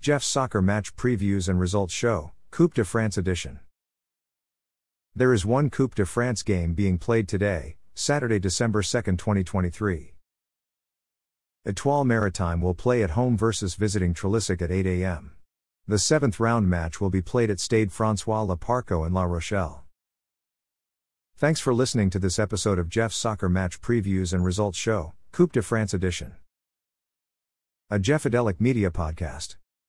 Jeff's Soccer Match Previews and Results Show, Coupe de France Edition. There is one Coupe de France game being played today, Saturday, December 2, 2023. Etoile Maritime will play at home versus visiting Trelissac at 8 a.m. The seventh round match will be played at Stade Francois Loparco in La Rochelle. Thanks for listening to this episode of Jeff's Soccer Match Previews and Results Show, Coupe de France Edition. A Jeffadelic Media Podcast.